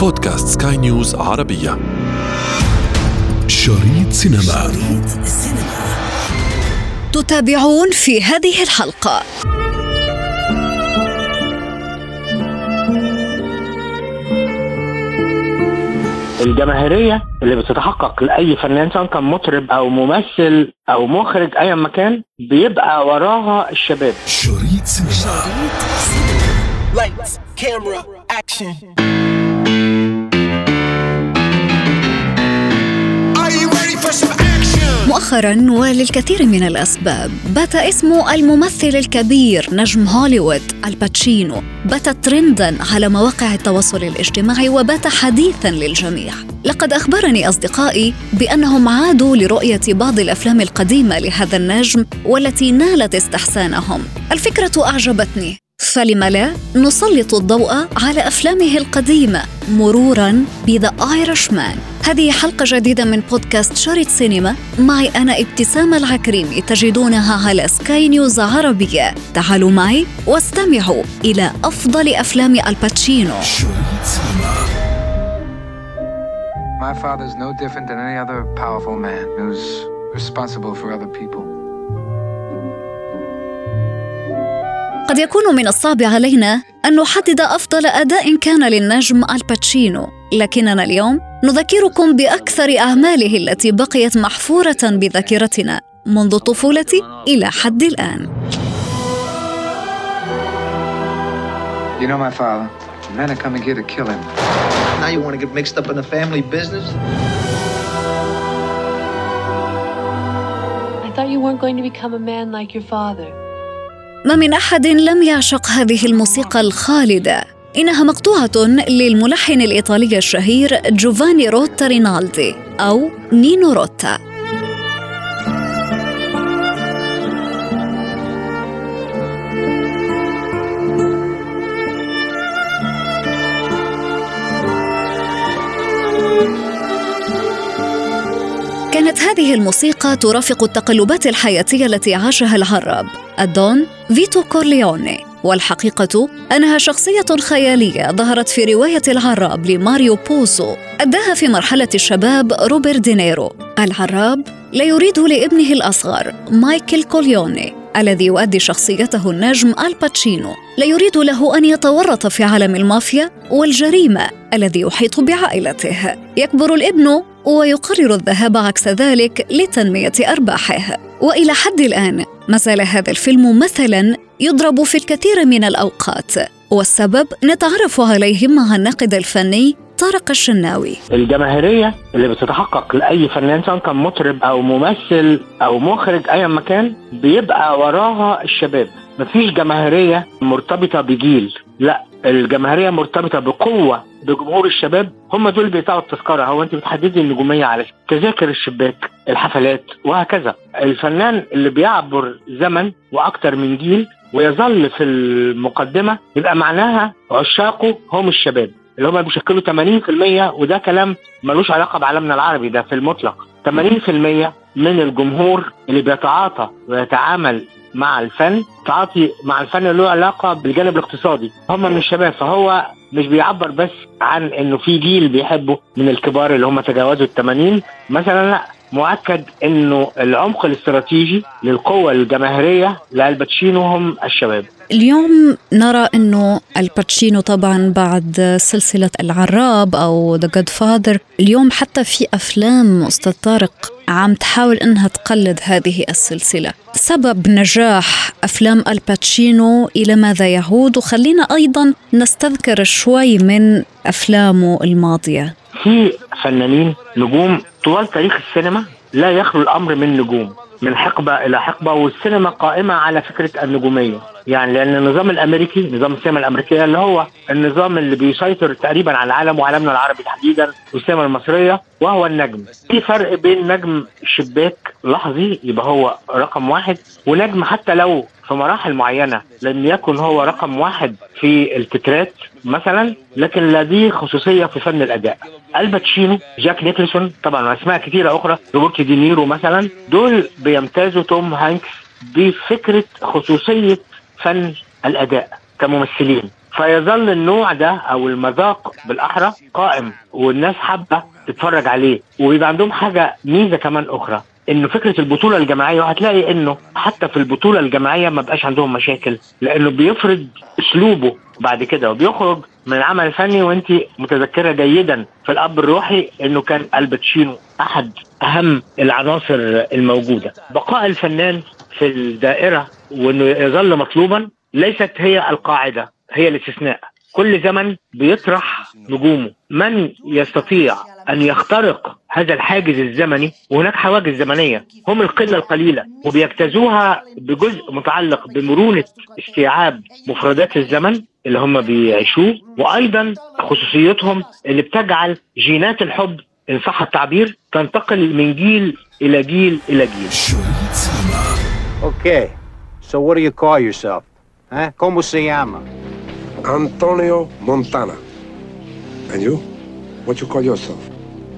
بودكاست سكاي نيوز عربية. شريط سينما. شريط السينما تتابعون في هذه الحلقة. الجماهيرية اللي بتتحقق لأي فنان سواء كان مطرب أو ممثل أو مخرج أي مكان بيبقى وراها الشباب. شريط سينما. Lights, camera, action. مؤخرا وللكثير من الأسباب بات اسم الممثل الكبير نجم هوليوود الباتشينو. بات ترندا على مواقع التواصل الاجتماعي وبات حديثا للجميع. لقد أخبرني أصدقائي بأنهم عادوا لرؤية بعض الأفلام القديمة لهذا النجم والتي نالت استحسانهم. الفكرة أعجبتني. فلم لا نسلط الضوء على أفلامه القديمة مرورا ب The Man هذه حلقة جديدة من بودكاست شريط سينما. معي أنا ابتسام العكريمي تجدونها على سكاي نيوز عربية. تعالوا معي واستمعوا إلى أفضل أفلام آل باتشينو. My father's no different than any other powerful man who's responsible for other people. قد يكون من الصعب علينا أن نحدد أفضل أداء كان للنجم الباتشينو لكننا اليوم نذكركم بأكثر أعماله التي بقيت محفورة بذاكرتنا منذ الطفولة إلى حد الآن You know my father. The men are coming here to kill him. Now you want to get mixed up in the family business? I thought you weren't going to become a man like your father. ما من أحد لم يعشق هذه الموسيقى الخالدة. إنها مقطوعة للملحن الإيطالي الشهير جوفاني روتا رينالدي أو نينو روتا. كانت هذه الموسيقى ترافق التقلبات الحياتية التي عاشها العراب الدون فيتو كورليوني. والحقيقة أنها شخصية خيالية ظهرت في رواية العراب لماريو بوزو أداها في مرحلة الشباب روبرت دينيرو. العراب لا يريد لابنه الأصغر مايكل كورليوني الذي يؤدي شخصيته النجم آل باتشينو لا يريد له أن يتورط في عالم المافيا والجريمة الذي يحيط بعائلته. يكبر الابن ويقرر الذهاب عكس ذلك لتنمية أرباحه. وإلى حد الآن ما زال هذا الفيلم مثلا يضرب في الكثير من الأوقات. والسبب نتعرف عليه مع الناقد الفني طارق الشناوي. الجماهيرية اللي بتتحقق لأي فنان سواء كان مطرب أو ممثل أو مخرج أي مكان بيبقى وراها الشباب. مفيش جماهيرية مرتبطة بجيل. لا الجماهيرية مرتبطة بقوة بجمهور الشباب هم دول بيدفعوا التذكرة. هو أنت بتحددي النجومية على تذاكر الشباك الحفلات وهكذا. الفنان اللي بيعبر زمن وأكتر من جيل ويظل في المقدمة يبقى معناها عشاقه هم الشباب اللي هم بيشكلوا 80% وده كلام ملوش علاقة بعالمنا العربي ده في المطلق. 80% من الجمهور اللي بيتعاطى ويتعامل مع الفن تعاطي مع الفن له علاقة بالجانب الاقتصادي. هم من الشباب فهو مش بيعبر بس عن إنه في جيل بيحبه من الكبار اللي هم تجاوزوا ال 80 مثلا لا مؤكد إنه العمق الاستراتيجي للقوة الجماهيرية لالباتشينو هم الشباب. اليوم نرى إنه الباتشينو طبعا بعد سلسلة العراب أو The Godfather اليوم حتى في أفلام أستاذ طارق عم تحاول إنها تقلد هذه السلسلة. سبب نجاح أفلام الباتشينو إلى ماذا يعود؟ وخلينا أيضا نستذكر شوي من أفلامه الماضية. في فنانين نجوم طوال تاريخ السينما لا يخلو الأمر من نجوم من حقبة إلى حقبة والسينما قائمة على فكرة النجومية. يعني لأن النظام الأمريكي نظام السينما الأمريكية اللي هو النظام اللي بيسيطر تقريبا على العالم وعالمنا العربي تحديدا والسينما المصرية وهو النجم. في فرق بين نجم شباك لحظي يبقى هو رقم واحد ونجم حتى لو في مراحل معينة لم يكن هو رقم واحد في التترات مثلا لكن لديه خصوصية في فن الأداء. الباتشينو جاك نيكلسون طبعا واسماء كثيره أخرى روبرت دينيرو مثلا دول بيمتازوا توم هانكس بفكرة خصوصية فن الأداء كممثلين. فيظل النوع ده أو المذاق بالأحرى قائم والناس حابة تتفرج عليه. وبيبقى عندهم حاجة ميزة كمان أخرى انه فكرة البطولة الجماعية وهتلاقي إنه حتى في البطولة الجماعية ما بقاش عندهم مشاكل لأنه بيفرض أسلوبه بعد كده وبيخرج من العمل الفني وأنت متذكرة جيدا في الأب الروحي إنه كان الباتشينو أحد أهم العناصر الموجودة. بقاء الفنان في الدائرة وإنه يظل مطلوبا ليست هي القاعدة هي الاستثناء. كل زمن بيطرح نجومه. من يستطيع أن يخترق هذا الحاجز الزمني؟ وهناك حواجز زمنية. هم القلة القليلة. وبيجتازوها بجزء متعلق بمرونة استيعاب مفردات الزمن اللي هم بيعيشوه وأيضا خصوصيتهم اللي بتجعل جينات الحب إن صح التعبير تنتقل من جيل إلى جيل إلى جيل. Okay, so what do you call yourself? Huh? Como se llama? Antonio Montana. And you? What you call yourself?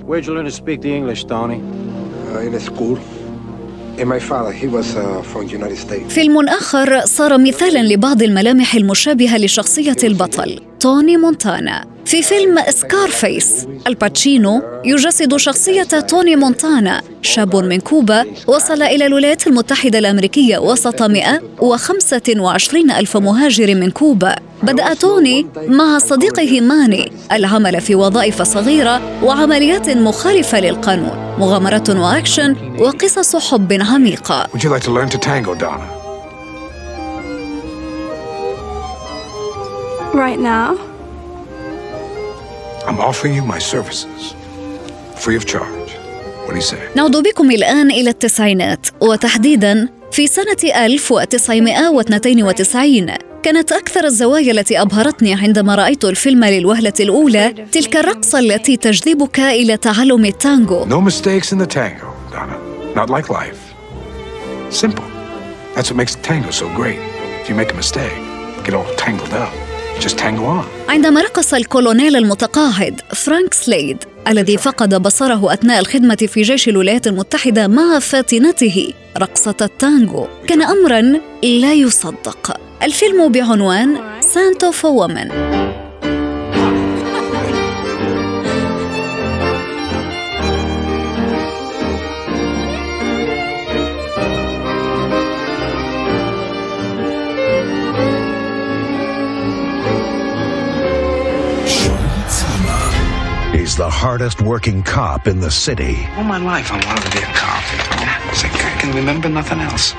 Where'd you learn to speak the English, Tony? Uh, in a school. And my father, he was uh, from the United States. فيلم آخر صار مثالا لبعض الملامح المشابهة لشخصية البطل توني مونتانا في فيلم Scarface الباتشينو يجسد شخصية توني مونتانا. شاب من كوبا وصل إلى الولايات المتحدة الأمريكية وسط 125 ألف مهاجر من كوبا. بدأ توني مع صديقه ماني. العمل في وظائف صغيرة وعمليات مخالفة للقانون. مغامرة وأكشن وقصص حب عميقة. Would you I'm offering you my services. Free of charge. What do you say? نعود بكم الآن إلى التسعينات وتحديدا في سنة 1992 كانت أكثر الزوايا التي أبهرتني عندما رأيت الفيلم للوهلة الأولى تلك الرقصة التي تجذبك إلى تعلم التانجو No mistakes in the tango, Donna. Not like life. Simple. That's what makes the tango so great. If you make a mistake, get all tangled up. Just tango on. عندما رقص الكولونيل المتقاعد فرانك سليد الذي فقد بصره أثناء الخدمة في جيش الولايات المتحدة مع فاتنته رقصة التانجو كان أمرا لا يصدق الفيلم بعنوان Scent of a Woman the hardest working cop in the city All my life I wanted to be a cop. It's like I can remember nothing else.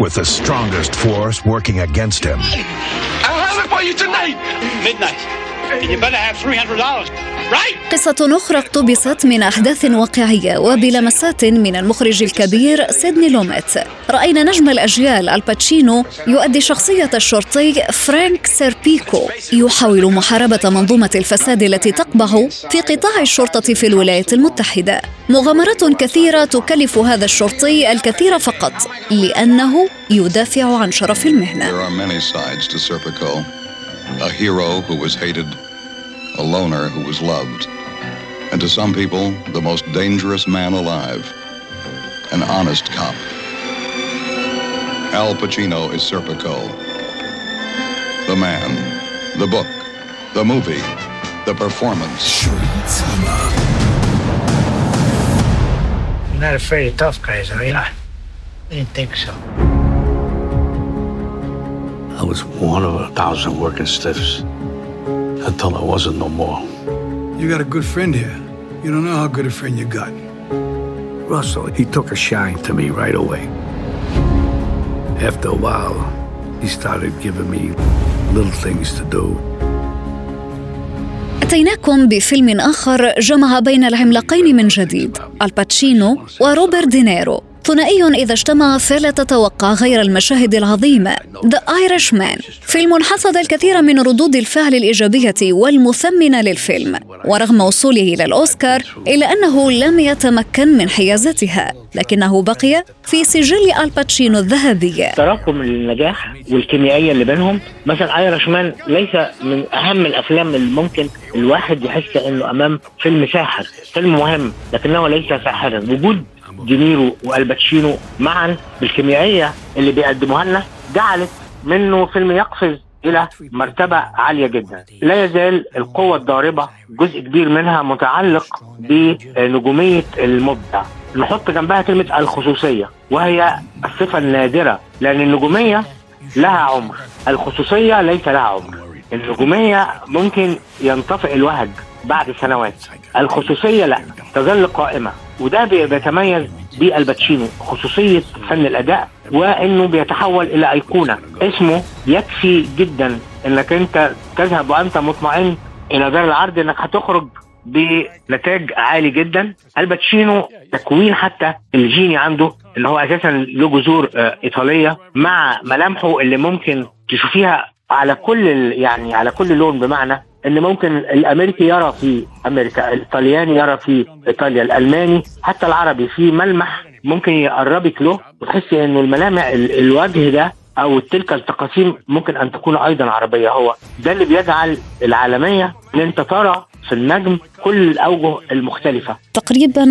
with the strongest force working against him. I'll have it for you tonight. Midnight. And you better have $300, right? قصة أخرى اقتبست من أحداث واقعية وبلمسات من المخرج الكبير سيدني لوميت. رأينا نجم الأجيال الباتشينو يؤدي شخصية الشرطي فرانك سيربيكو. يحاول محاربة منظومة الفساد التي تقبع في قطاع الشرطة في الولايات المتحدة. مغامرات كثيرة تكلف هذا الشرطي الكثير فقط لأنه يدافع عن شرف المهنة. a loner who was loved, and to some people, the most dangerous man alive, an honest cop. Al Pacino is Serpico. The man, the book, the movie, the performance. You're not afraid of tough guys, are you? I didn't think so. I was one of a thousand working stiffs. Until I wasn't no more. You got a good friend here. You don't know how good a friend you got. Russell, he took a shine to me right away. After a while, he started giving me little things to do. أتيناكم بفيلم آخر جمع بين العملاقين من جديد الباتشينو وروبرت دينيرو ثنائي إذا اجتمع فلا تتوقع غير المشاهد العظيمة The Irishman فيلم حصد الكثير من ردود الفعل الإيجابية والمثمنة للفيلم ورغم وصوله إلى الأوسكار إلا أنه لم يتمكن من حيازتها لكنه بقي في سجل الباتشينو الذهبي. تراكم النجاح والكيميائية اللي بينهم. مثلا Irishman ليس من أهم الأفلام اللي ممكن الواحد يحس إنه أمام فيلم ساحر فيلم مهم لكنه ليس ساحرا. وجود دينيرو والباتشينو معا بالكيميائية اللي بيقدموها لنا جعلت منه فيلم يقفز إلى مرتبة عالية جدا. لا يزال القوة الضاربة جزء كبير منها متعلق بنجومية المبدع. نحط جنبها كلمة الخصوصية وهي الصفة النادرة لأن النجومية لها عمر. الخصوصية ليس لها عمر. النجومية ممكن ينطفئ الوهج بعد سنوات. الخصوصية لا تظل قائمة. وده بيتميز بالباتشينو خصوصية فن الأداء وإنه بيتحول إلى أيقونة. اسمه يكفي جدا إنك أنت تذهب وأنت مطمئن إلى دار العرض إنك هتخرج بنتاج عالي جدا. الباتشينو تكوين حتى الجيني عنده اللي هو أساسا له جذور إيطالية مع ملامحه اللي ممكن تشوفيها على كل يعني على كل لون بمعنى إن ممكن الأمريكي يرى في أمريكا الإيطالياني يرى في إيطاليا الألماني حتى العربي في ملمح ممكن يقربك له وتحسي انه الملامح الوجه ده أو تلك التقاسيم ممكن أن تكون أيضا عربية. هو ده اللي بيجعل العالمية إن أنت ترى في النجم كل الأوجه المختلفة. تقريبا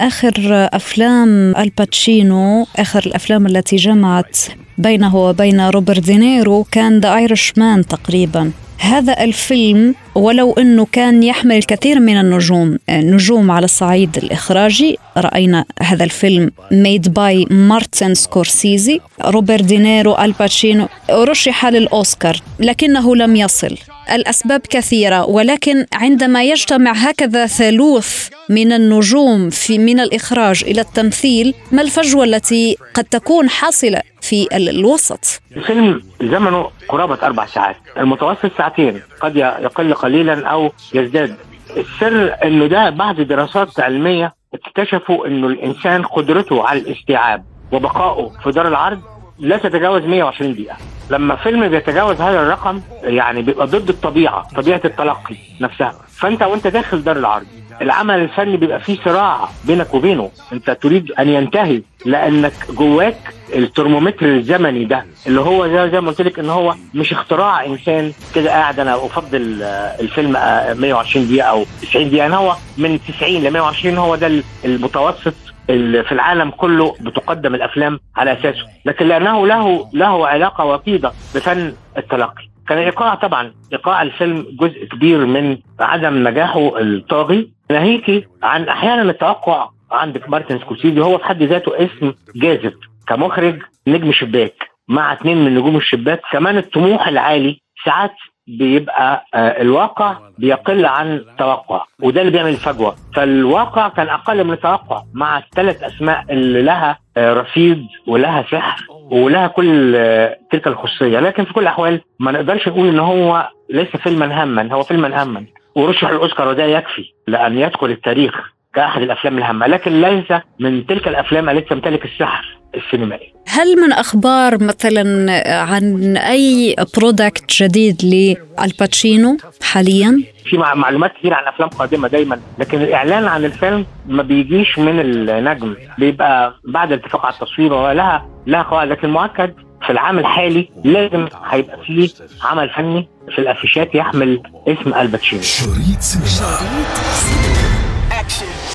آخر أفلام الباتشينو آخر الأفلام التي جمعت بينه وبين روبرت دينيرو كان The Irishman تقريبا. هذا الفيلم ولو إنه كان يحمل الكثير من النجوم نجوم على الصعيد الإخراجي. رأينا هذا الفيلم made by مارتن سكورسيزي روبرت دينيرو ألباتشينو رشح للأوسكار لكنه لم يصل. الأسباب كثيرة ولكن عندما يجتمع هكذا ثالوث من النجوم في من الإخراج إلى التمثيل ما الفجوة التي قد تكون حاصلة في الوسط؟ الفيلم زمنه قرابة أربع ساعات المتوسط ساعتين قد يقل قليلا أو يزداد. السر إنه ده بعد دراسات علميه اكتشفوا إنه الإنسان قدرته على الاستيعاب وبقائه في دار العرض لا تتجاوز 120 دقيقة. لما فيلم بيتجاوز هذا الرقم يعني بيبقى ضد الطبيعة طبيعة التلقي نفسها. فأنت وأنت داخل دار العرض العمل الفني بيبقى فيه صراع بينك وبينه. أنت تريد أن ينتهي لأنك جواك الترمومتر الزمني ده اللي هو زي, زي ما قلت لك إن هو مش اختراع إنسان كده قاعد أنا أفضل الفيلم 120 دقيقة أو 90 دقيقة. يعني هو من 90 ل 120 هو ده المتوسط في العالم كله بتقدم الأفلام على أساسه. لكن لأنه له له علاقة وطيده بفن التلقي. كان إيقاع طبعا إيقاع الفيلم جزء كبير من عدم نجاحه الطاغي. ناهيكي عن أحيانا التوقع عندك مارتن سكورسيزي هو في حد ذاته اسم جاذب كمخرج نجم شباك مع اثنين من نجوم الشباك. كمان الطموح العالي ساعات بيبقى آه الواقع بيقل عن التوقع وده اللي بيعمل الفجوة. فالواقع كان أقل من التوقع مع الثلاث أسماء اللي لها آه رصيد ولها سحر ولها كل آه تلك الخصوصيه لكن في كل الأحوال ما نقدرش نقول إن هو ليس فيلما هاما هو فيلما هاما ورشح الأوسكار وده يكفي لأن يدخل التاريخ. كاحد الأفلام الهامة لكن ليس من تلك الأفلام التي تمتلك السحر السينمائي. هل من أخبار مثلا عن أي product جديد للباتشينو حاليا؟ في معلومات كثير عن أفلام قادمة دايما لكن الإعلان عن الفيلم ما بيجيش من النجم بيبقى بعد الاتفاق على التصوير ولها لها قواعد لكن مؤكد في العام الحالي لازم هيبقى فيه عمل فني في الأفيشات يحمل اسم الباتشينو شريط سينما.